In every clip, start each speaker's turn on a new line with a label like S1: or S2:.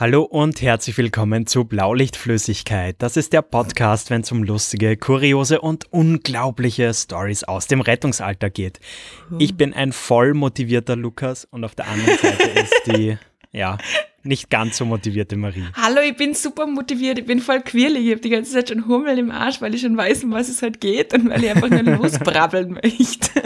S1: Hallo und herzlich willkommen zu Blaulichtflüssigkeit. Das ist der Podcast, wenn es um lustige, kuriose und unglaubliche Stories aus dem Rettungsalter geht. Ich bin ein voll motivierter Lukas und auf der anderen Seite ist die, ja, nicht ganz so motivierte Marie.
S2: Hallo, ich bin super motiviert, ich bin voll quirlig, ich habe die ganze Zeit schon Hummel im Arsch, weil ich schon weiß, um was es halt geht und weil ich einfach nur losbrabbeln möchte.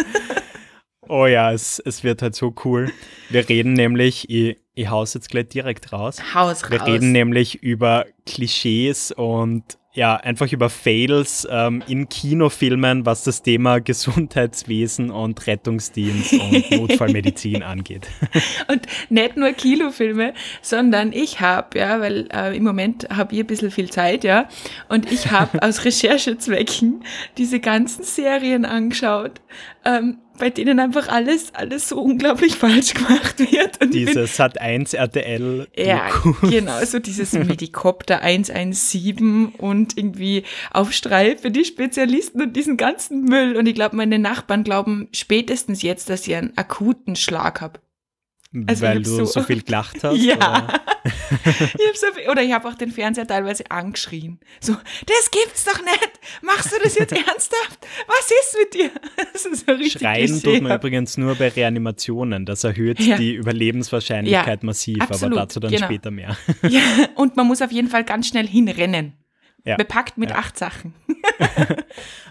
S1: Oh ja, es, es wird halt so cool. Wir reden nämlich, ich, ich haus jetzt gleich direkt raus.
S2: Haus
S1: Wir
S2: raus.
S1: reden nämlich über Klischees und ja, einfach über Fails ähm, in Kinofilmen, was das Thema Gesundheitswesen und Rettungsdienst und Notfallmedizin angeht.
S2: Und nicht nur Kinofilme, sondern ich habe, ja, weil äh, im Moment habe ich ein bisschen viel Zeit, ja, und ich habe aus Recherchezwecken diese ganzen Serien angeschaut, ähm, bei denen einfach alles, alles so unglaublich falsch gemacht wird. Und ich bin
S1: Diese Sat 1 RTL.
S2: Ja,
S1: Doku.
S2: genau, so dieses Medikopter 117 und irgendwie auf Streif für die Spezialisten und diesen ganzen Müll. Und ich glaube, meine Nachbarn glauben spätestens jetzt, dass ich einen akuten Schlag habe. Also
S1: weil du
S2: so-
S1: so, viel gelacht hast.
S2: Ja.
S1: Oder?
S2: Ich hab so viel, oder ich habe auch den Fernseher teilweise angeschrien. So, das gibt's doch nicht. Machst du das jetzt ernsthaft? Was ist mit dir? Das ist so richtig
S1: Schreien tut man übrigens nur bei Reanimationen. Das erhöht
S2: Ja.
S1: die Überlebenswahrscheinlichkeit
S2: Ja,
S1: massiv,
S2: absolut,
S1: aber dazu dann
S2: genau.
S1: später mehr.
S2: Ja, und man muss auf jeden Fall ganz schnell hinrennen.
S1: Ja.
S2: Bepackt mit acht Sachen.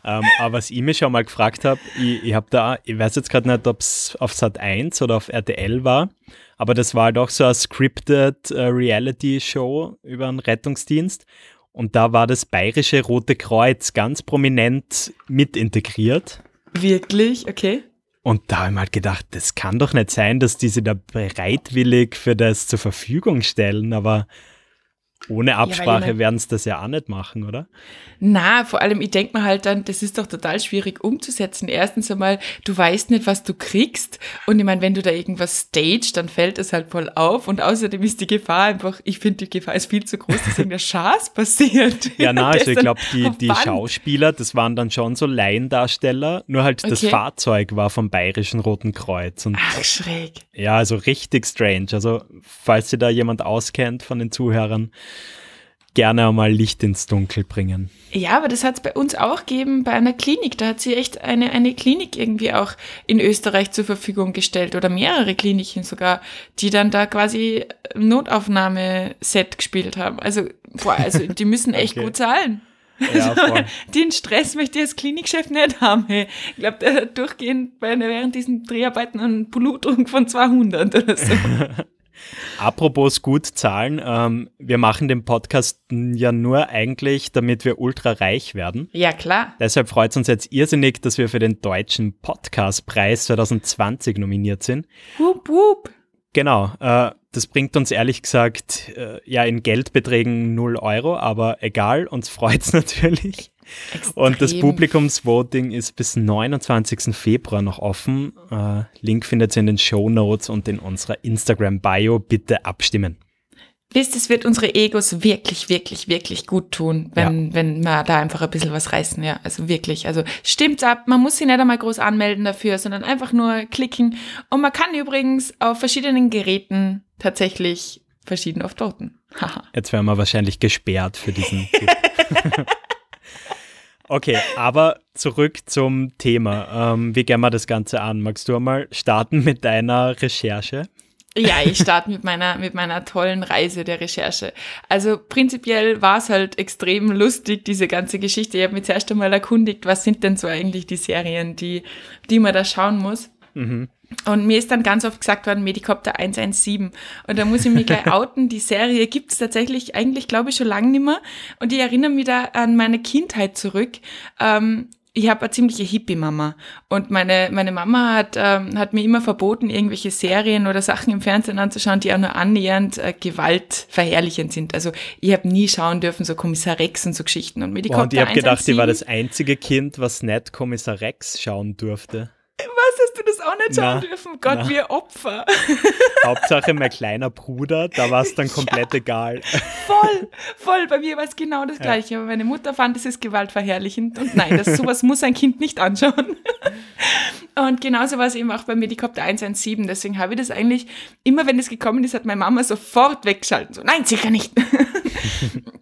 S1: Ähm, aber was ich mich schon mal gefragt habe, ich, ich habe da, ich weiß jetzt gerade nicht, ob es auf Sat 1 oder auf RTL war, aber das war halt auch so eine scripted äh, Reality-Show über einen Rettungsdienst. Und da war das Bayerische Rote Kreuz ganz prominent mit integriert.
S2: Wirklich? Okay.
S1: Und da habe ich halt gedacht, das kann doch nicht sein, dass die sich da bereitwillig für das zur Verfügung stellen, aber ohne Absprache
S2: ich mein-
S1: werden sie das ja auch nicht machen, oder?
S2: Na, vor allem, ich denke mir halt dann, das ist doch total schwierig umzusetzen. Erstens einmal, du weißt nicht, was du kriegst. Und ich meine, wenn du da irgendwas staged, dann fällt es halt voll auf. Und außerdem ist die Gefahr einfach, ich finde, die Gefahr ist viel zu groß, dass irgendein Schaß passiert.
S1: Ja, na,
S2: Das
S1: also ich glaube, die, die. Schauspieler, das waren dann schon so Laiendarsteller, nur halt das
S2: Okay.
S1: Fahrzeug war vom Bayerischen Roten Kreuz. Und
S2: Ach, schräg.
S1: ja, also richtig strange. Also, falls sich da jemand auskennt von den Zuhörern, gerne einmal Licht ins Dunkel bringen.
S2: Ja, aber das hat es bei uns auch gegeben bei einer Klinik. Da hat sie echt eine, eine Klinik irgendwie auch in Österreich zur Verfügung gestellt oder mehrere Kliniken sogar, die dann da quasi Notaufnahmeset gespielt haben. Also, boah, also die müssen echt
S1: Okay.
S2: gut zahlen.
S1: Ja, voll.
S2: Den Stress möchte ich als Klinikchef nicht haben. Hey. Ich glaube, der hat durchgehend bei, während diesen Dreharbeiten einen Blutdruck von 200 oder so.
S1: Apropos gut zahlen, ähm, wir machen den Podcast ja nur eigentlich, damit wir ultra reich werden.
S2: ja, klar.
S1: Deshalb freut es uns jetzt irrsinnig, dass wir für den Deutschen Podcastpreis 2020 nominiert sind.
S2: Wup, wup.
S1: Genau, äh, das bringt uns ehrlich gesagt äh, ja in Geldbeträgen 0 Euro, aber egal, uns freut es natürlich. Und das. Publikumsvoting ist bis 29. Februar noch offen. Äh, Link findet ihr in den Show Notes und in unserer Instagram-Bio. Bitte abstimmen.
S2: Wisst, es wird unsere Egos wirklich, wirklich, wirklich gut tun, wenn, wenn wir da einfach ein bisschen was reißen, ja. Also wirklich. Also stimmt's ab, man muss sich nicht einmal groß anmelden dafür, sondern einfach nur klicken. Und man kann übrigens auf verschiedenen Geräten tatsächlich verschieden oft voten.
S1: Jetzt werden wir wahrscheinlich gesperrt für diesen Tipp. Okay, aber zurück zum Thema. Ähm, wie gehen wir das Ganze an? Magst du einmal starten mit deiner Recherche?
S2: Ja, ich starte mit meiner, mit meiner tollen Reise der Recherche. Also prinzipiell war es halt extrem lustig, diese ganze Geschichte. Ich habe mich zuerst einmal erkundigt, was sind denn so eigentlich die Serien, die, die man da schauen muss. Und mir ist dann ganz oft gesagt worden, Medikopter 117. Und da muss ich mich gleich outen, die Serie gibt es tatsächlich eigentlich, glaube ich, schon lange nicht mehr. Und ich erinnere mich da an meine Kindheit zurück. Ähm, ich habe eine ziemliche Hippie-Mama. Und meine, meine Mama hat, ähm, hat mir immer verboten, irgendwelche Serien oder Sachen im Fernsehen anzuschauen, die auch nur annähernd äh, gewaltverherrlichend sind. Also ich habe nie schauen dürfen, so Kommissar Rex und so Geschichten. Und Medikopter
S1: und ich habe gedacht, die war
S2: 117
S1: das einzige Kind, was nicht Kommissar Rex schauen durfte.
S2: Was hast du das auch nicht schauen na, dürfen? Gott, na. wir Opfer.
S1: Hauptsache mein kleiner Bruder, da war es dann komplett ja. egal.
S2: Voll, voll. Bei mir war es genau das Gleiche. Aber meine Mutter fand, es ist gewaltverherrlichend. Und nein, das, sowas muss ein Kind nicht anschauen. Und genauso war es eben auch bei Medikopter 117. Deswegen habe ich das eigentlich, immer wenn es gekommen ist, hat meine Mama sofort weggeschalten. So, nein, sicher nicht.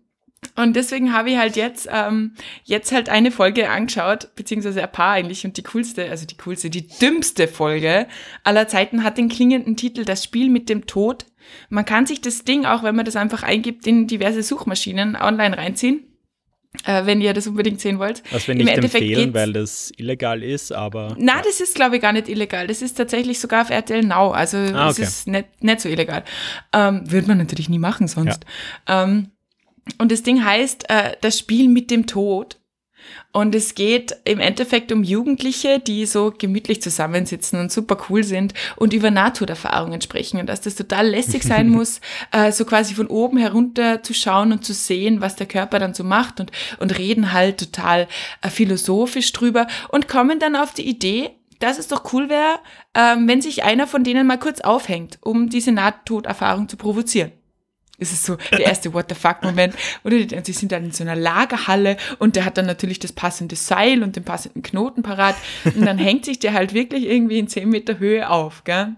S2: Und deswegen habe ich halt jetzt, ähm, jetzt halt eine Folge angeschaut, beziehungsweise ein paar eigentlich. Und die coolste, also die coolste, die dümmste Folge aller Zeiten hat den klingenden Titel Das Spiel mit dem Tod. Man kann sich das Ding auch, wenn man das einfach eingibt, in diverse Suchmaschinen online reinziehen. Äh, wenn ihr das unbedingt sehen wollt.
S1: Was wir nicht empfehlen, weil das illegal ist, aber.
S2: Na, ja. das ist, glaube ich, gar nicht illegal. Das ist tatsächlich sogar auf RTL Now. Also ah, okay. es ist nicht, nicht so illegal. Ähm, Würde man natürlich nie machen sonst. Ja. Ähm, und das Ding heißt äh, das Spiel mit dem Tod. Und es geht im Endeffekt um Jugendliche, die so gemütlich zusammensitzen und super cool sind und über Nahtoderfahrungen sprechen. Und dass das total lässig sein muss, äh, so quasi von oben herunter zu schauen und zu sehen, was der Körper dann so macht und, und reden halt total äh, philosophisch drüber und kommen dann auf die Idee, dass es doch cool wäre, ähm, wenn sich einer von denen mal kurz aufhängt, um diese Nahtoderfahrung zu provozieren. Es ist so der erste What the fuck-Moment. Oder sie sind dann in so einer Lagerhalle und der hat dann natürlich das passende Seil und den passenden Knoten parat. Und dann hängt sich der halt wirklich irgendwie in 10 Meter Höhe auf, gell?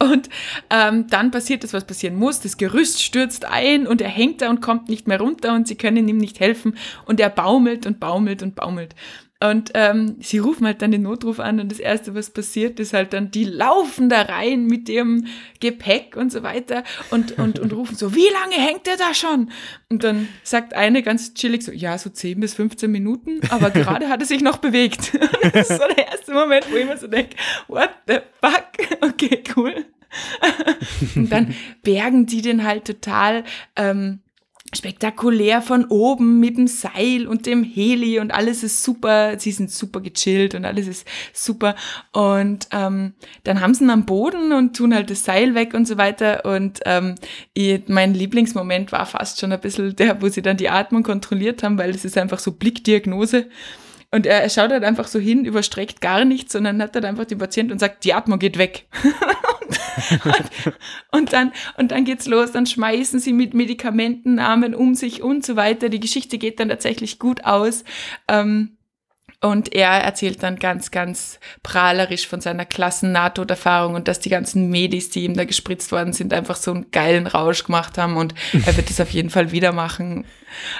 S2: Und ähm, dann passiert das, was passieren muss. Das Gerüst stürzt ein und er hängt da und kommt nicht mehr runter und sie können ihm nicht helfen. Und er baumelt und baumelt und baumelt. Und ähm, sie rufen halt dann den Notruf an und das Erste, was passiert, ist halt dann, die laufen da rein mit ihrem Gepäck und so weiter und, und, und rufen so, wie lange hängt der da schon? Und dann sagt eine ganz chillig so, ja, so 10 bis 15 Minuten, aber gerade hat er sich noch bewegt. das ist so der erste Moment, wo ich mir so denke, what the fuck? Okay, cool. und dann bergen die den halt total ähm, spektakulär von oben mit dem Seil und dem Heli und alles ist super. Sie sind super gechillt und alles ist super. Und ähm, dann haben sie ihn am Boden und tun halt das Seil weg und so weiter. Und ähm, ich, mein Lieblingsmoment war fast schon ein bisschen der, wo sie dann die Atmung kontrolliert haben, weil es ist einfach so Blickdiagnose. Und er, er schaut halt einfach so hin, überstreckt gar nichts, sondern hat halt einfach den Patient und sagt, die Atmung geht weg. und, und, dann, und dann geht's los, dann schmeißen sie mit Medikamentennamen um sich und so weiter. Die Geschichte geht dann tatsächlich gut aus. Ähm, und er erzählt dann ganz, ganz prahlerisch von seiner Klassen-Nahtoderfahrung und dass die ganzen Medis, die ihm da gespritzt worden sind, einfach so einen geilen Rausch gemacht haben und er wird das auf jeden Fall wieder machen.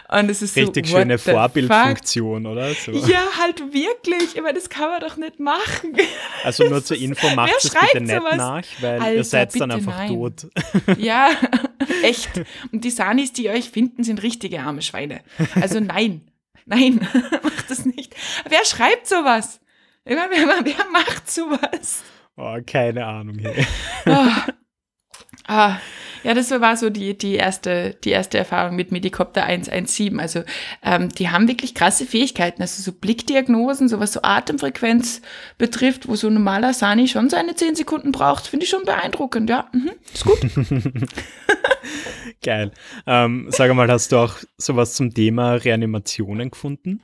S2: Und es ist
S1: Richtig
S2: so,
S1: schöne Vorbildfunktion, oder? So.
S2: Ja, halt wirklich. Ich meine, das kann man doch nicht machen.
S1: Also nur zur Info, macht es bitte nicht sowas? nach, weil Alter, ihr seid dann einfach nein. tot.
S2: Ja, echt. Und die Sanis, die euch finden, sind richtige arme Schweine. Also nein. Nein, macht das nicht. Wer schreibt sowas? Wer, wer, wer macht sowas?
S1: Oh, keine Ahnung. Hey. Oh.
S2: Ah, ja, das war so die, die, erste, die erste Erfahrung mit Medikopter 117. Also ähm, die haben wirklich krasse Fähigkeiten. Also so Blickdiagnosen, so was so Atemfrequenz betrifft, wo so ein normaler Sani schon seine 10 Sekunden braucht, finde ich schon beeindruckend. Ja, mhm, ist gut.
S1: Geil. Ähm, sag mal, hast du auch sowas zum Thema Reanimationen gefunden?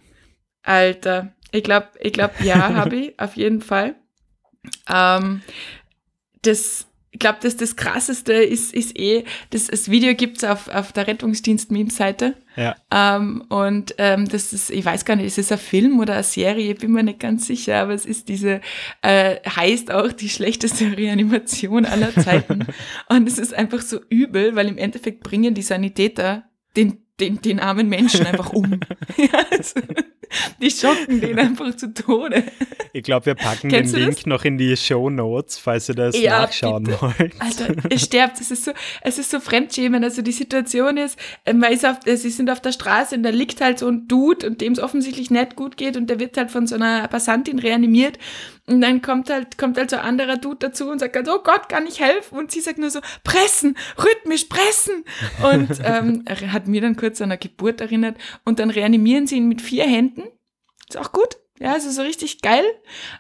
S2: Alter, ich glaube, ich glaub, ja, habe ich, auf jeden Fall. Ähm, das ich glaube, dass das Krasseste ist, ist eh, das, das Video gibt's auf, auf der Rettungsdienst-Meme-Seite.
S1: Ja.
S2: Ähm, und ähm, das ist, ich weiß gar nicht, ist es ein Film oder eine Serie? Ich bin mir nicht ganz sicher, aber es ist diese, äh, heißt auch die schlechteste Reanimation aller Zeiten. und es ist einfach so übel, weil im Endeffekt bringen die Sanitäter den den, den armen Menschen einfach um. also, die schocken den einfach zu Tode.
S1: Ich glaube, wir packen den Link das? noch in die Show Notes, falls ihr das ja, nachschauen bitte. wollt.
S2: Alter, es stirbt. Es ist so, es ist so fremdschämen. Also die Situation ist, man ist auf, sie sind auf der Straße und da liegt halt so ein Dude und dem es offensichtlich nicht gut geht und der wird halt von so einer Passantin reanimiert und dann kommt halt, kommt halt so ein anderer Dude dazu und sagt halt, oh Gott, kann ich helfen? Und sie sagt nur so, pressen, rhythmisch pressen. Und ähm, er hat mir dann kurz an eine Geburt erinnert. Und dann reanimieren sie ihn mit vier Händen. Ist auch gut. Ja, also so richtig geil.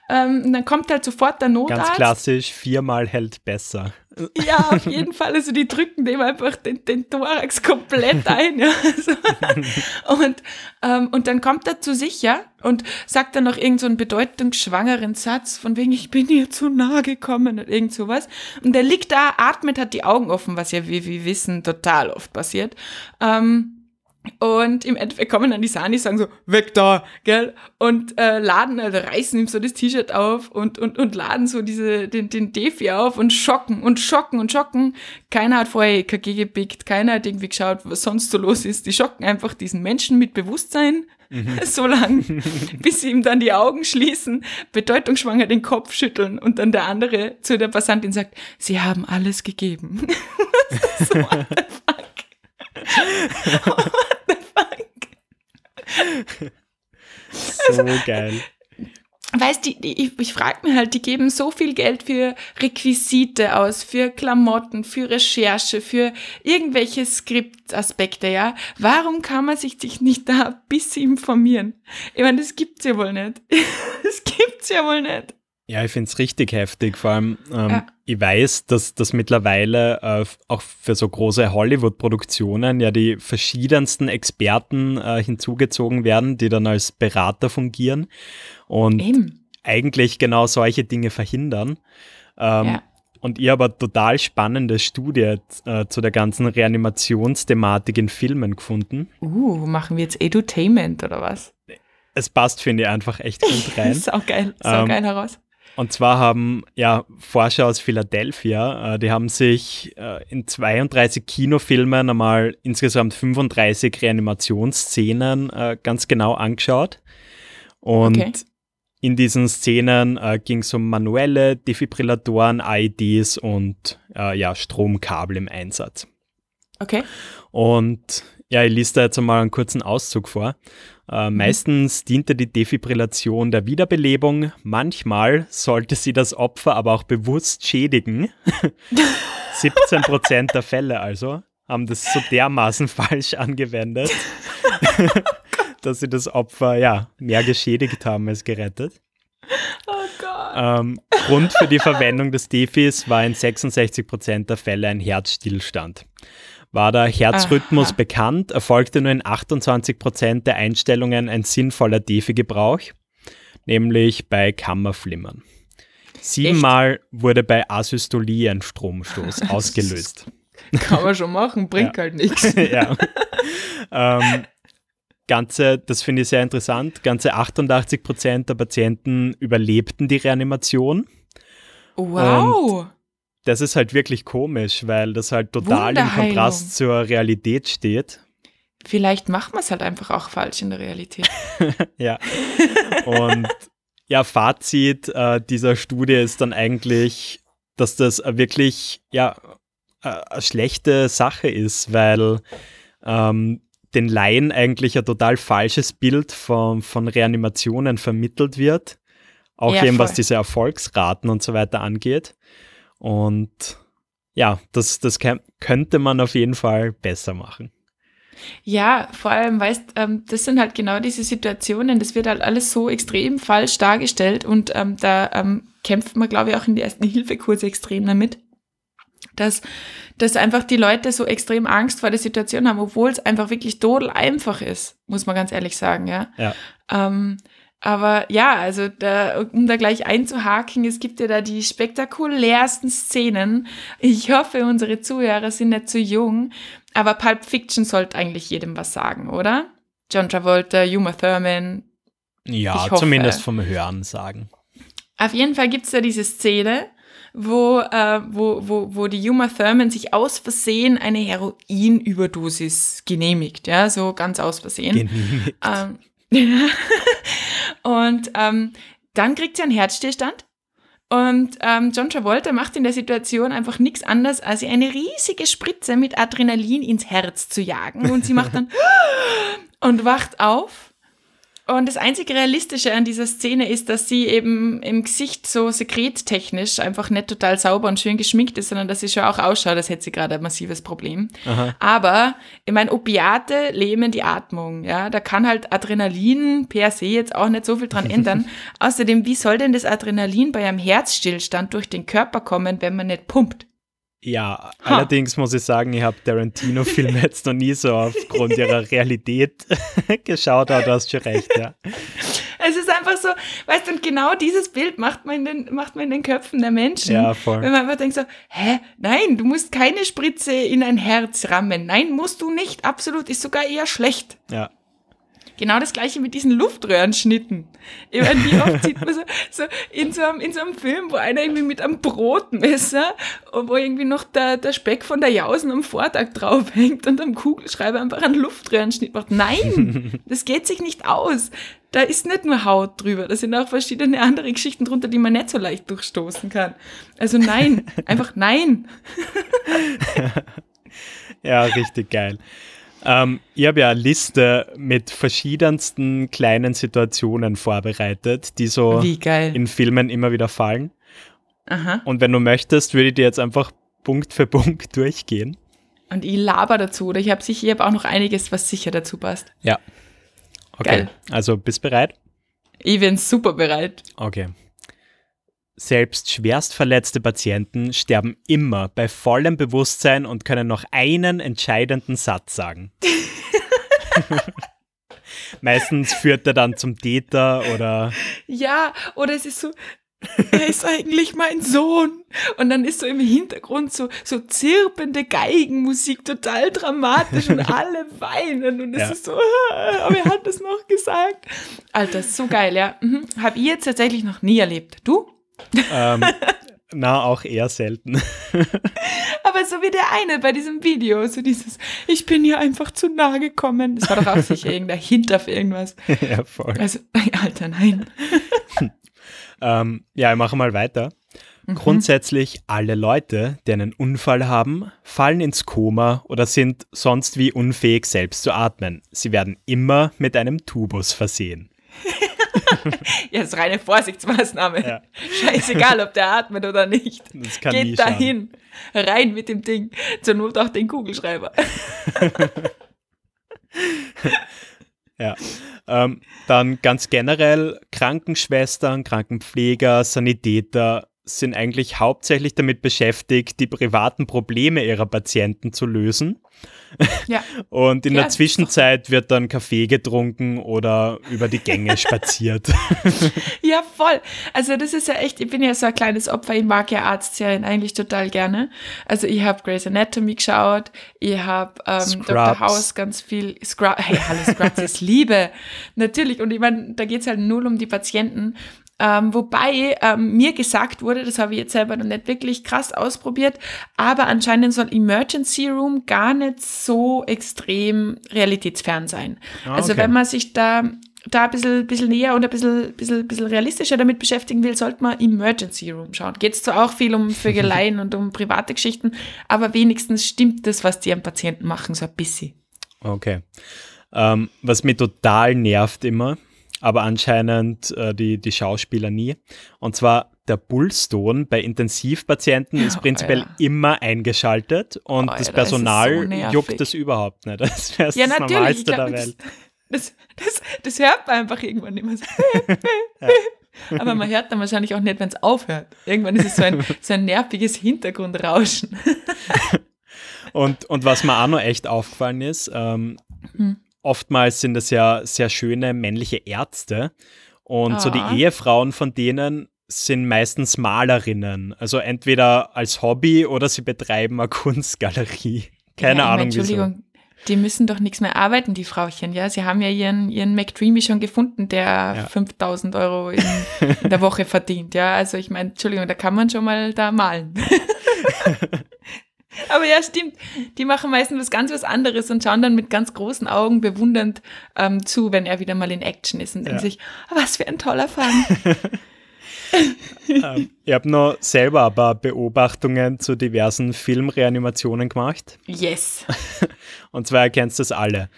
S2: Ähm, und dann kommt halt sofort der Notarzt.
S1: Ganz klassisch, viermal hält besser.
S2: Ja, auf jeden Fall. Also die drücken dem einfach den, den Thorax komplett ein. Ja. Also, und, ähm, und dann kommt er zu sich, ja, und sagt dann noch irgend so einen bedeutungsschwangeren Satz, von wegen, ich bin hier zu nah gekommen und irgend sowas. Und der liegt da, atmet, hat die Augen offen, was ja, wie wir wissen, total oft passiert. Ähm, und im Endeffekt kommen dann die Sani, sagen so, weg da, gell? Und äh, laden, also reißen ihm so das T-Shirt auf und, und, und laden so diese, den, den Defi auf und schocken und schocken und schocken. Keiner hat vorher EKG gepickt, keiner hat irgendwie geschaut, was sonst so los ist. Die schocken einfach diesen Menschen mit Bewusstsein mhm. so lang, bis sie ihm dann die Augen schließen, bedeutungsschwanger den Kopf schütteln und dann der andere zu der Passantin sagt, sie haben alles gegeben. so, what the fuck?
S1: So also, geil.
S2: Weißt du, ich, ich frage mir halt, die geben so viel Geld für Requisite aus, für Klamotten, für Recherche, für irgendwelche Skriptaspekte, ja. Warum kann man sich nicht da ein bisschen informieren? Ich meine, das gibt's ja wohl nicht. das gibt's ja wohl nicht.
S1: Ja, ich finde es richtig heftig. Vor allem, ähm, ja. Ich weiß, dass, dass mittlerweile äh, auch für so große Hollywood-Produktionen ja die verschiedensten Experten äh, hinzugezogen werden, die dann als Berater fungieren und Eben. eigentlich genau solche Dinge verhindern. Ähm, ja. Und ich habe eine total spannende Studie äh, zu der ganzen Reanimationsthematik in Filmen gefunden.
S2: Uh, machen wir jetzt Edutainment oder was?
S1: Es passt, finde ich, einfach echt gut rein.
S2: Sau geil, sau ähm, geil heraus.
S1: Und zwar haben ja Forscher aus Philadelphia, äh, die haben sich äh, in 32 Kinofilmen einmal insgesamt 35 Reanimationsszenen äh, ganz genau angeschaut. Und okay. in diesen Szenen äh, ging es um manuelle Defibrillatoren, IEDs und äh, ja, Stromkabel im Einsatz.
S2: Okay.
S1: Und ja, ich lese da jetzt einmal einen kurzen Auszug vor. Äh, mhm. Meistens diente die Defibrillation der Wiederbelebung, manchmal sollte sie das Opfer aber auch bewusst schädigen. 17 Prozent der Fälle also haben das so dermaßen falsch angewendet, dass sie das Opfer ja mehr geschädigt haben als gerettet.
S2: Oh Gott.
S1: Ähm, Grund für die Verwendung des Defis war in 66 Prozent der Fälle ein Herzstillstand. War der Herzrhythmus Aha. bekannt, erfolgte nur in 28 Prozent der Einstellungen ein sinnvoller Defi-Gebrauch, nämlich bei Kammerflimmern. Siebenmal Echt? wurde bei Asystolie ein Stromstoß ausgelöst.
S2: Kann man schon machen, bringt ja. halt nichts. ja.
S1: ähm, ganze, das finde ich sehr interessant, ganze 88 Prozent der Patienten überlebten die Reanimation.
S2: Wow. Und
S1: das ist halt wirklich komisch, weil das halt total im Kontrast zur Realität steht.
S2: Vielleicht macht man es halt einfach auch falsch in der Realität.
S1: ja. Und ja, Fazit äh, dieser Studie ist dann eigentlich, dass das wirklich ja äh, eine schlechte Sache ist, weil ähm, den Laien eigentlich ein total falsches Bild von, von Reanimationen vermittelt wird. Auch ja, eben voll. was diese Erfolgsraten und so weiter angeht. Und ja, das, das könnte man auf jeden Fall besser machen.
S2: Ja, vor allem, weißt, ähm, das sind halt genau diese Situationen, das wird halt alles so extrem falsch dargestellt und ähm, da ähm, kämpft man, glaube ich, auch in die ersten Hilfekurse extrem damit, dass, dass einfach die Leute so extrem Angst vor der Situation haben, obwohl es einfach wirklich todel einfach ist, muss man ganz ehrlich sagen, ja.
S1: ja.
S2: Ähm, aber ja, also da, um da gleich einzuhaken, es gibt ja da die spektakulärsten Szenen. Ich hoffe, unsere Zuhörer sind nicht zu jung, aber Pulp Fiction sollte eigentlich jedem was sagen, oder? John Travolta, Uma Thurman.
S1: Ja, zumindest vom Hören sagen.
S2: Auf jeden Fall gibt es da diese Szene, wo, äh, wo, wo, wo die Uma Thurman sich aus Versehen eine Heroinüberdosis genehmigt, ja, so ganz aus Versehen.
S1: Genehmigt. Ähm,
S2: und ähm, dann kriegt sie einen Herzstillstand. Und ähm, John Travolta macht in der Situation einfach nichts anderes, als ihr eine riesige Spritze mit Adrenalin ins Herz zu jagen. Und sie macht dann und wacht auf und das einzige Realistische an dieser Szene ist, dass sie eben im Gesicht so sekrettechnisch einfach nicht total sauber und schön geschminkt ist, sondern dass sie schon auch ausschaut, als hätte sie gerade ein massives Problem. Aha. Aber, ich meine, Opiate lähmen die Atmung, ja. Da kann halt Adrenalin per se jetzt auch nicht so viel dran ändern. Außerdem, wie soll denn das Adrenalin bei einem Herzstillstand durch den Körper kommen, wenn man nicht pumpt?
S1: Ja, ha. allerdings muss ich sagen, ich habe Tarantino-Filme jetzt noch nie so aufgrund ihrer Realität geschaut, aber du hast schon recht, ja.
S2: Es ist einfach so, weißt du, und genau dieses Bild macht man in den, macht man in den Köpfen der Menschen.
S1: Ja, voll.
S2: Wenn man einfach denkt so, hä, nein, du musst keine Spritze in ein Herz rammen. Nein, musst du nicht, absolut, ist sogar eher schlecht.
S1: Ja.
S2: Genau das gleiche mit diesen Luftröhrenschnitten. Ich meine, wie oft sieht man so, so, in, so einem, in so einem Film, wo einer irgendwie mit einem Brotmesser, wo irgendwie noch der, der Speck von der Jausen am Vortag draufhängt und am Kugelschreiber einfach einen Luftröhrenschnitt macht. Nein, das geht sich nicht aus. Da ist nicht nur Haut drüber, da sind auch verschiedene andere Geschichten drunter, die man nicht so leicht durchstoßen kann. Also nein, einfach nein.
S1: ja, richtig geil. Ähm, ich habe ja eine Liste mit verschiedensten kleinen Situationen vorbereitet, die so in Filmen immer wieder fallen.
S2: Aha.
S1: Und wenn du möchtest, würde ich dir jetzt einfach Punkt für Punkt durchgehen.
S2: Und ich laber dazu, oder ich habe sicher, ich habe auch noch einiges, was sicher dazu passt.
S1: Ja. Okay. Geil. Also bist bereit?
S2: Ich bin super bereit.
S1: Okay. Selbst schwerst verletzte Patienten sterben immer bei vollem Bewusstsein und können noch einen entscheidenden Satz sagen. Meistens führt er dann zum Täter oder.
S2: Ja, oder es ist so, er ist eigentlich mein Sohn. Und dann ist so im Hintergrund so, so zirpende Geigenmusik, total dramatisch und alle weinen und es ja. ist so, aber er hat es noch gesagt. Alter, so geil, ja. Mhm. Habe ich jetzt tatsächlich noch nie erlebt. Du?
S1: Ähm, na, auch eher selten.
S2: Aber so wie der eine bei diesem Video, so dieses, ich bin hier einfach zu nah gekommen. Das war doch auch sicher irgendein Hint auf irgendwas.
S1: Ja, voll.
S2: Also, Alter, nein.
S1: ähm, ja, ich mache mal weiter. Mhm. Grundsätzlich alle Leute, die einen Unfall haben, fallen ins Koma oder sind sonst wie unfähig selbst zu atmen. Sie werden immer mit einem Tubus versehen.
S2: ja, das ist reine Vorsichtsmaßnahme. Ja. Scheißegal, ob der atmet oder nicht.
S1: Das kann
S2: Geht dahin. Rein mit dem Ding. Zur Not auch den Kugelschreiber.
S1: ja. Ähm, dann ganz generell Krankenschwestern, Krankenpfleger, Sanitäter sind eigentlich hauptsächlich damit beschäftigt, die privaten Probleme ihrer Patienten zu lösen.
S2: Ja.
S1: Und in ja, der Zwischenzeit wird dann Kaffee getrunken oder über die Gänge spaziert.
S2: ja, voll. Also das ist ja echt, ich bin ja so ein kleines Opfer, ich mag ja Arztserien eigentlich total gerne. Also ich habe Grey's Anatomy geschaut, ich habe ähm, Dr. House ganz viel, Scrubs, hey, hallo Scrubs ist Liebe. Natürlich, und ich meine, da geht es halt null um die Patienten ähm, wobei ähm, mir gesagt wurde, das habe ich jetzt selber noch nicht wirklich krass ausprobiert, aber anscheinend soll Emergency Room gar nicht so extrem realitätsfern sein. Ah, also okay. Wenn man sich da da ein bisschen, bisschen näher und ein bisschen, bisschen, bisschen realistischer damit beschäftigen will, sollte man Emergency Room schauen. Geht es zwar auch viel um Vögeleien und um private Geschichten, aber wenigstens stimmt das, was die am Patienten machen, so ein bisschen.
S1: Okay. Ähm, was mir total nervt immer, aber anscheinend äh, die, die Schauspieler nie. Und zwar der Bullstone bei Intensivpatienten ist prinzipiell oh, ja. immer eingeschaltet und oh, das Personal so juckt das überhaupt nicht. Das wäre ja, das Normalste glaub, der Welt.
S2: Das, das, das, hört man einfach irgendwann immer so. Aber man hört dann wahrscheinlich auch nicht, wenn es aufhört. Irgendwann ist es so ein, so ein nerviges Hintergrundrauschen.
S1: und, und was mir auch noch echt aufgefallen ist, ähm, hm oftmals sind es ja sehr schöne männliche Ärzte und ah. so die ah. Ehefrauen von denen sind meistens Malerinnen. Also entweder als Hobby oder sie betreiben eine Kunstgalerie. Keine ja, Ahnung Entschuldigung, wieso.
S2: Die müssen doch nichts mehr arbeiten, die Frauchen, ja. Sie haben ja ihren, ihren McDreamy schon gefunden, der ja. 5000 Euro in, in, der Woche verdient, ja. Also ich meine, Entschuldigung, da kann man schon mal da malen. Aber ja, stimmt. Die machen meistens was ganz was anderes und schauen dann mit ganz großen Augen bewundernd ähm, zu, wenn er wieder mal in Action ist und denken sich, oh, was für ein toller Fang.
S1: ähm, ich habe noch selber ein paar Beobachtungen zu diversen Filmreanimationen gemacht.
S2: Yes.
S1: und zwar erkennst du das alle.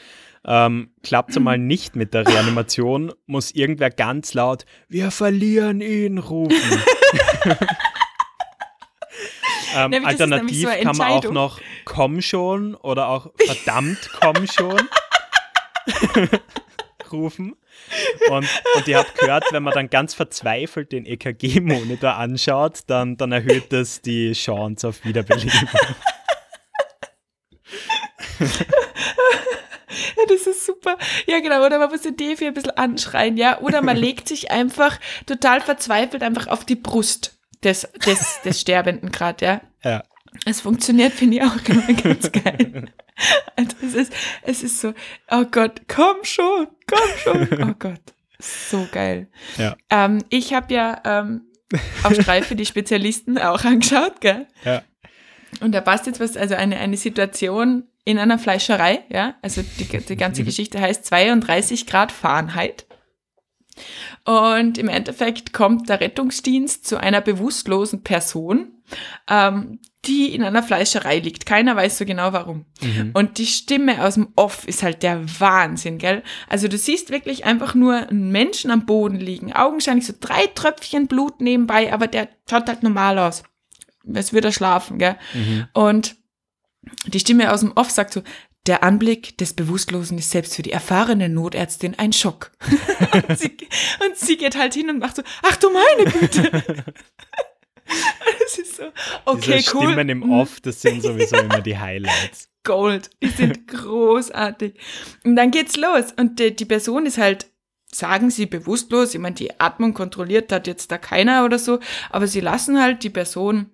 S1: Ähm, Klappt es mal nicht mit der Reanimation, muss irgendwer ganz laut, wir verlieren ihn rufen. Ähm, nämlich, alternativ so kann man auch noch komm schon oder auch verdammt komm schon rufen. Und, und ich habe gehört, wenn man dann ganz verzweifelt den EKG-Monitor anschaut, dann, dann erhöht das die Chance auf Wiederbelebung.
S2: Ja, das ist super. Ja, genau. Oder man muss den Defi ein bisschen anschreien, ja. Oder man legt sich einfach total verzweifelt einfach auf die Brust des, des, des Sterbenden gerade, ja.
S1: Ja.
S2: Es funktioniert, finde ich auch immer ganz geil. Also es ist, es ist so, oh Gott, komm schon, komm schon. Oh Gott, so geil.
S1: Ja.
S2: Ähm, ich habe ja ähm, auf Streife die Spezialisten auch angeschaut, gell?
S1: Ja.
S2: Und da passt jetzt was, also eine, eine Situation in einer Fleischerei, ja, also die, die ganze Geschichte heißt 32 Grad Fahrenheit. Und im Endeffekt kommt der Rettungsdienst zu einer bewusstlosen Person, ähm, die in einer Fleischerei liegt. Keiner weiß so genau warum.
S1: Mhm.
S2: Und die Stimme aus dem Off ist halt der Wahnsinn, gell? Also du siehst wirklich einfach nur einen Menschen am Boden liegen, augenscheinlich so drei Tröpfchen Blut nebenbei, aber der schaut halt normal aus. Es würde er schlafen, gell?
S1: Mhm.
S2: Und die Stimme aus dem Off sagt so, der Anblick des Bewusstlosen ist selbst für die erfahrene Notärztin ein Schock. und, sie, und sie geht halt hin und macht so, ach du meine Güte. Es ist so, okay,
S1: Diese
S2: cool.
S1: Stimmen im. Off, das sind sowieso immer die Highlights.
S2: Gold. Die sind großartig. Und dann geht's los. Und die, die Person ist halt, sagen sie bewusstlos. Ich meine, die Atmung kontrolliert hat jetzt da keiner oder so. Aber sie lassen halt die Person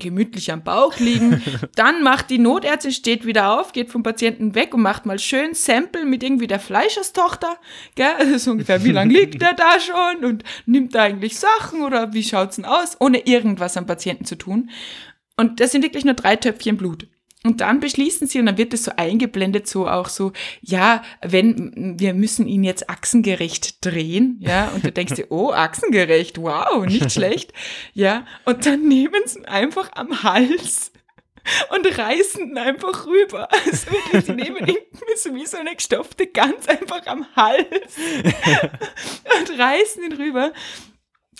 S2: gemütlich am Bauch liegen. Dann macht die Notärztin, steht wieder auf, geht vom Patienten weg und macht mal schön Sample mit irgendwie der Fleischerstochter. Gell? Also so ungefähr, wie lange liegt der da schon und nimmt da eigentlich Sachen oder wie schaut's denn aus, ohne irgendwas am Patienten zu tun. Und das sind wirklich nur drei Töpfchen Blut. Und dann beschließen sie, und dann wird es so eingeblendet, so auch so, ja, wenn, wir müssen ihn jetzt achsengerecht drehen, ja, und du denkst dir, oh, achsengerecht, wow, nicht schlecht, ja, und dann nehmen sie ihn einfach am Hals und reißen ihn einfach rüber. Also wirklich, sie nehmen ihn so wie so eine gestopfte Gans einfach am Hals und reißen ihn rüber.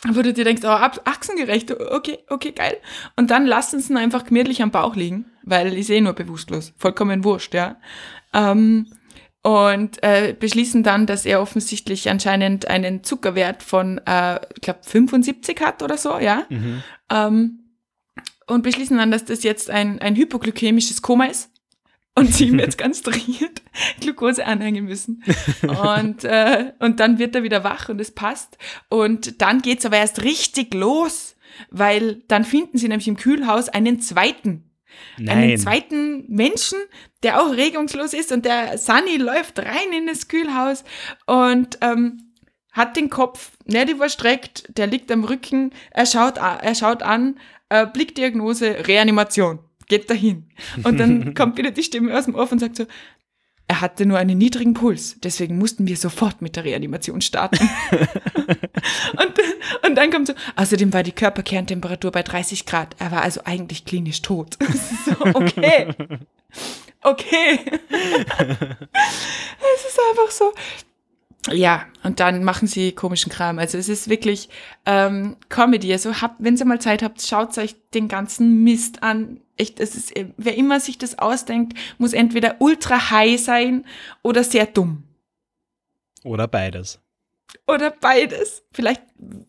S2: Wo du dir denkst, oh, achsengerecht, okay, okay, geil. Und dann lassen sie ihn einfach gemütlich am Bauch liegen, weil ich sehe nur bewusstlos. Vollkommen wurscht, ja. Ähm, und äh, beschließen dann, dass er offensichtlich anscheinend einen Zuckerwert von, äh, ich glaube, 75 hat oder so, ja.
S1: Mhm.
S2: Ähm, und beschließen dann, dass das jetzt ein, ein hypoglykämisches Koma ist. Und sie ihm jetzt ganz dringend Glucose anhängen müssen. Und, äh, und dann wird er wieder wach und es passt. Und dann geht's aber erst richtig los, weil dann finden sie nämlich im Kühlhaus einen zweiten einen
S1: Nein.
S2: zweiten Menschen, der auch regungslos ist und der Sunny läuft rein in das Kühlhaus und ähm, hat den Kopf nicht überstreckt, der liegt am Rücken, er schaut, er schaut an, äh, Blickdiagnose, Reanimation, geht dahin. Und dann kommt wieder die Stimme aus dem Off und sagt so, er hatte nur einen niedrigen Puls, deswegen mussten wir sofort mit der Reanimation starten. und, und dann kommt so, außerdem war die Körperkerntemperatur bei 30 Grad. Er war also eigentlich klinisch tot. so, okay. Okay. es ist einfach so. Ja, und dann machen sie komischen Kram. Also es ist wirklich ähm, Comedy. Also habt, wenn ihr mal Zeit habt, schaut euch den ganzen Mist an. Echt, es ist, wer immer sich das ausdenkt, muss entweder ultra high sein oder sehr dumm.
S1: Oder beides.
S2: Oder beides. Vielleicht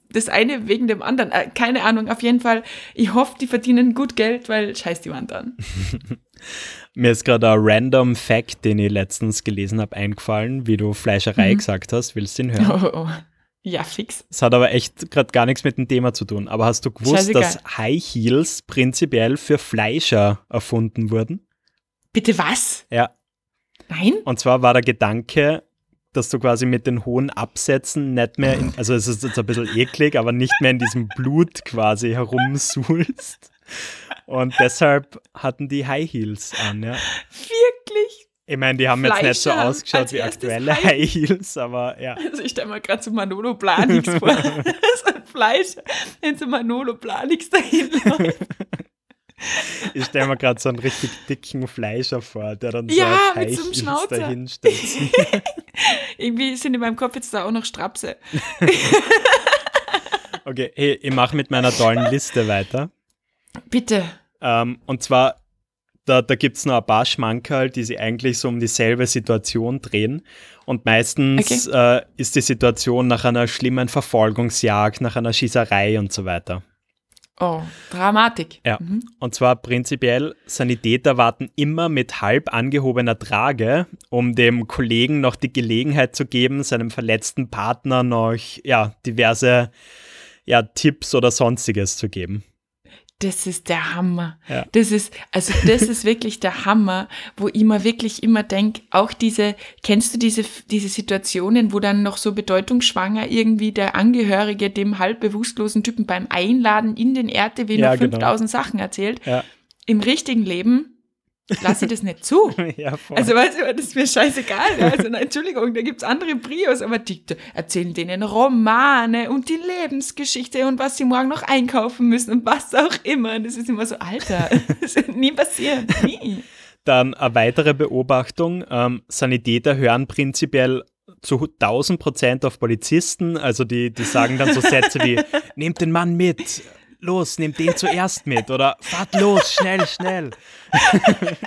S2: das eine wegen dem anderen. Äh, keine Ahnung. Auf jeden Fall, ich hoffe, die verdienen gut Geld, weil scheiß die Wand an.
S1: Mir ist gerade ein random Fact, den ich letztens gelesen habe, eingefallen, wie du Fleischerei
S2: Mhm.
S1: gesagt hast. Willst du ihn hören?
S2: Oh, oh. Ja, fix.
S1: Es hat aber echt gerade gar nichts mit dem Thema zu tun. Aber hast du gewusst,
S2: Scheißegal.
S1: dass High Heels prinzipiell für Fleischer erfunden wurden?
S2: Bitte was?
S1: Ja.
S2: Nein?
S1: Und zwar war der Gedanke, dass du quasi mit den hohen Absätzen nicht mehr, in, also es ist jetzt ein bisschen eklig, aber nicht mehr in diesem Blut quasi herumsuhlst. Und deshalb hatten die High Heels an, ja.
S2: Wirklich?
S1: Ich meine, die haben jetzt nicht so
S2: Fleischer
S1: ausgeschaut wie aktuelle
S2: High-
S1: High Heels, aber ja.
S2: Also ich stelle mir gerade so Manolo Planix vor. so ein Fleisch, wenn so Manolo Planix dahin läuft.
S1: Ich stelle mir gerade so einen richtig dicken Fleischer vor, der dann
S2: Ja,
S1: so
S2: mit so einem
S1: High Heels
S2: Schnauzer.
S1: dahin.
S2: Irgendwie sind in meinem Kopf jetzt da auch noch Strapse.
S1: Okay, hey, ich mache mit meiner tollen Liste weiter.
S2: Bitte.
S1: Ähm, und zwar da, da gibt es noch ein paar Schmankerl, die sich eigentlich so um dieselbe Situation drehen. Und meistens okay. äh, ist die Situation nach einer schlimmen Verfolgungsjagd, nach einer Schießerei und so weiter.
S2: Oh, Dramatik.
S1: Ja. Mhm. Und zwar prinzipiell, Sanitäter warten immer mit halb angehobener Trage, um dem Kollegen noch die Gelegenheit zu geben, seinem verletzten Partner noch ja, diverse ja, Tipps oder sonstiges zu geben
S2: das ist der Hammer. Ja. Das ist, also das ist wirklich der Hammer, wo ich mir wirklich immer denke, auch diese, kennst du diese, diese Situationen, wo dann noch so bedeutungsschwanger irgendwie der Angehörige dem halb bewusstlosen Typen beim Einladen in den RTW ja, noch 5000 genau. Sachen erzählt? Ja. Im richtigen Leben lasse ich das nicht zu. ja, also weißt du, das ist mir scheißegal. Also na, Entschuldigung, da gibt es andere Prios, aber die erzählen denen Romane und die Lebensgeschichte und was sie morgen noch einkaufen müssen und was auch immer. Das ist immer so, Alter, das wird nie passieren, nie.
S1: Dann eine weitere Beobachtung, ähm, Sanitäter hören prinzipiell zu 1000 Prozent auf Polizisten, also die, die sagen dann so Sätze wie, nehmt den Mann mit, los, nehmt den zuerst mit oder fahrt los, schnell, schnell.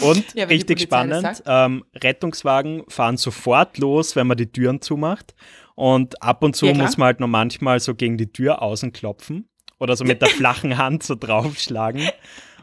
S1: Und ja, richtig spannend, ähm, Rettungswagen fahren sofort los, wenn man die Türen zumacht. Und ab und zu ja, muss man halt noch manchmal so gegen die Tür außen klopfen oder so mit der flachen Hand so draufschlagen.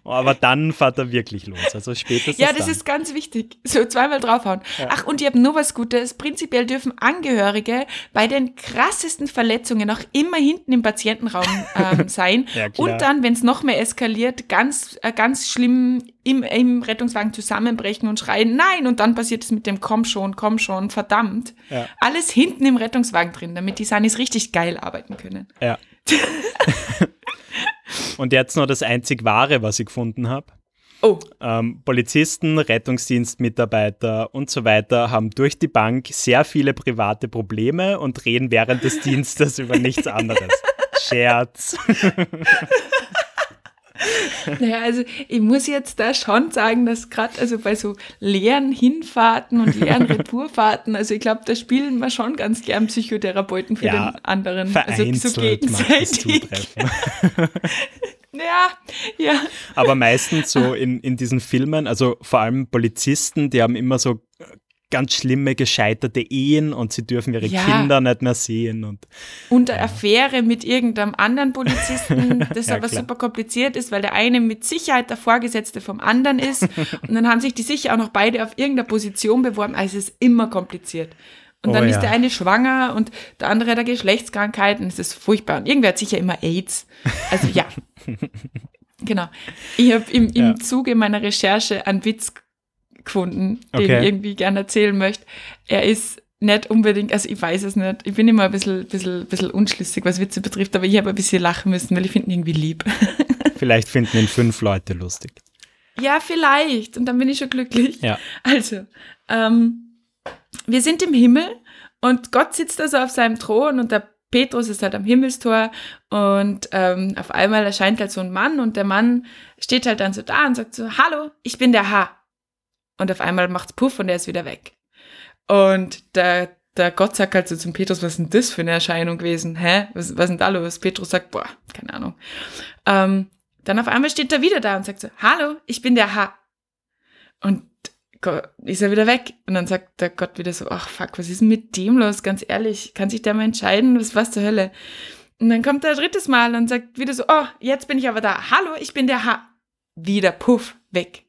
S1: Aber dann fährt er wirklich los. Also spätestens.
S2: Ja, das
S1: dann.
S2: ist ganz wichtig. So zweimal draufhauen. Ja. Ach, und ich habe nur was Gutes. Prinzipiell dürfen Angehörige bei den krassesten Verletzungen auch immer hinten im Patientenraum ähm, sein. ja, und dann, wenn es noch mehr eskaliert, ganz, äh, ganz schlimm im, im Rettungswagen zusammenbrechen und schreien, nein, und dann passiert es mit dem komm schon, komm schon, verdammt. Ja. Alles hinten im Rettungswagen drin, damit die Sanis richtig geil arbeiten können.
S1: Ja. Und jetzt noch das einzig Wahre, was ich gefunden habe. Oh. Ähm, Polizisten, Rettungsdienstmitarbeiter und so weiter haben durch die Bank sehr viele private Probleme und reden während des Dienstes über nichts anderes. Scherz.
S2: Naja, also ich muss jetzt da schon sagen, dass gerade also bei so leeren Hinfahrten und leeren Retourfahrten, also ich glaube, da spielen wir schon ganz gern Psychotherapeuten für ja, den anderen. Also so gegenseitig. Ja, ja.
S1: Aber meistens so in, in diesen Filmen, also vor allem Polizisten, die haben immer so ganz schlimme gescheiterte Ehen und sie dürfen ihre ja. Kinder nicht mehr sehen. Und,
S2: und eine ja. Affäre mit irgendeinem anderen Polizisten, das ja, aber klar. super kompliziert ist, weil der eine mit Sicherheit der Vorgesetzte vom anderen ist. und dann haben sich die sicher auch noch beide auf irgendeiner Position beworben. Also es ist immer kompliziert. Und oh, dann ist der eine schwanger und der andere hat eine Geschlechtskrankheit und es ist furchtbar. Und irgendwer hat sicher immer AIDS. Also ja. genau. Ich habe im, im Zuge meiner Recherche einen Witz gefunden, den okay. ich irgendwie gerne erzählen möchte. Er ist nicht unbedingt, also ich weiß es nicht, ich bin immer ein bisschen, bisschen, bisschen unschlüssig, was Witze betrifft, aber ich habe ein bisschen lachen müssen, weil ich finde ihn irgendwie lieb.
S1: Vielleicht finden ihn fünf Leute lustig.
S2: Ja, vielleicht. Und dann bin ich schon glücklich. Ja. Also, ähm, wir sind im Himmel und Gott sitzt also auf seinem Thron und der Petrus ist halt am Himmelstor und ähm, auf einmal erscheint halt so ein Mann und der Mann steht halt dann so da und sagt so, hallo, ich bin der Herr und auf einmal macht's Puff und er ist wieder weg. Und der, der Gott sagt halt so zum Petrus, was ist denn das für eine Erscheinung gewesen? Hä? Was, was ist denn da los? Petrus sagt, boah, keine Ahnung. Ähm, dann auf einmal steht er wieder da und sagt so, hallo, ich bin der H. Und Gott, ist er wieder weg. Und dann sagt der Gott wieder so, ach fuck, was ist denn mit dem los? Ganz ehrlich, kann sich der mal entscheiden? Was, was zur Hölle? Und dann kommt er drittes Mal und sagt wieder so, oh, jetzt bin ich aber da. Hallo, ich bin der H. Wieder, puff, weg.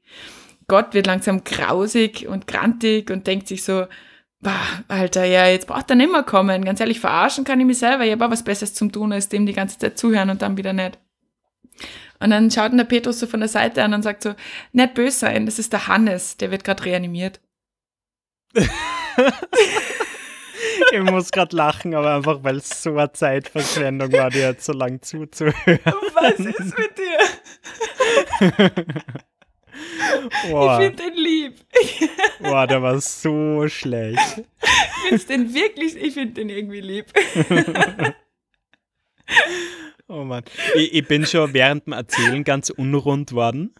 S2: Gott wird langsam grausig und grantig und denkt sich so, bah, Alter, ja, jetzt braucht er nicht mehr kommen. Ganz ehrlich, verarschen kann ich mich selber. Ich habe auch was Besseres zum tun, als dem die ganze Zeit zuhören und dann wieder nicht. Und dann schaut ihn der Petrus so von der Seite an und sagt so, nicht böse sein, das ist der Hannes, der wird gerade reanimiert.
S1: ich muss gerade lachen, aber einfach, weil es so eine Zeitverschwendung war, dir jetzt so lang zuzuhören.
S2: Was ist mit dir? Boah. Ich finde den lieb.
S1: Boah, der war so schlecht.
S2: Ich finde den wirklich, ich finde den irgendwie lieb.
S1: Oh Mann. Ich, ich, bin schon während dem Erzählen ganz unrund worden.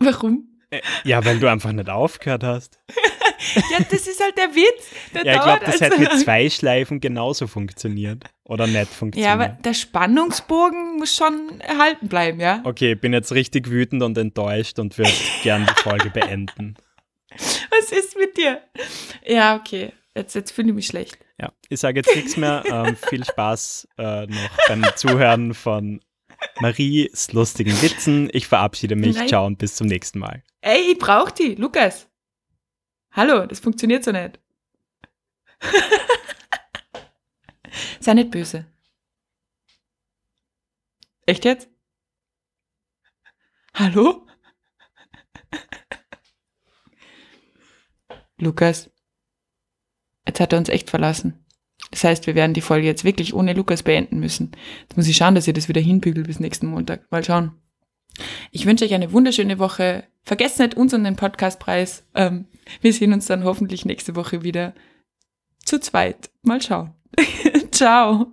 S2: Warum?
S1: Ja, weil du einfach nicht aufgehört hast.
S2: Ja, das ist halt der Witz. Der
S1: Ja, ich glaube, das
S2: also
S1: hätte mit zwei Schleifen genauso funktioniert. Oder nicht funktioniert.
S2: Ja, aber der Spannungsbogen muss schon erhalten bleiben, ja?
S1: Okay, ich bin jetzt richtig wütend und enttäuscht und würde gern die Folge beenden.
S2: Was ist mit dir? Ja, okay. Jetzt, jetzt fühle ich mich schlecht.
S1: Ja, ich sage jetzt nichts mehr. Ähm, viel Spaß äh, noch beim Zuhören von Maries lustigen Witzen. Ich verabschiede mich.
S2: Nein.
S1: Ciao und bis zum nächsten Mal.
S2: Ey, ich brauch die, Lukas. Hallo, das funktioniert so nicht. Sei nicht böse. Echt jetzt? Hallo? Lukas. Jetzt hat er uns echt verlassen. Das heißt, wir werden die Folge jetzt wirklich ohne Lukas beenden müssen. Jetzt muss ich schauen, dass ihr das wieder hinbügelt bis nächsten Montag. Mal schauen. Ich wünsche euch eine wunderschöne Woche. Vergesst nicht uns und den Podcastpreis. Ähm, wir sehen uns dann hoffentlich nächste Woche wieder zu zweit. Mal schauen. Ciao.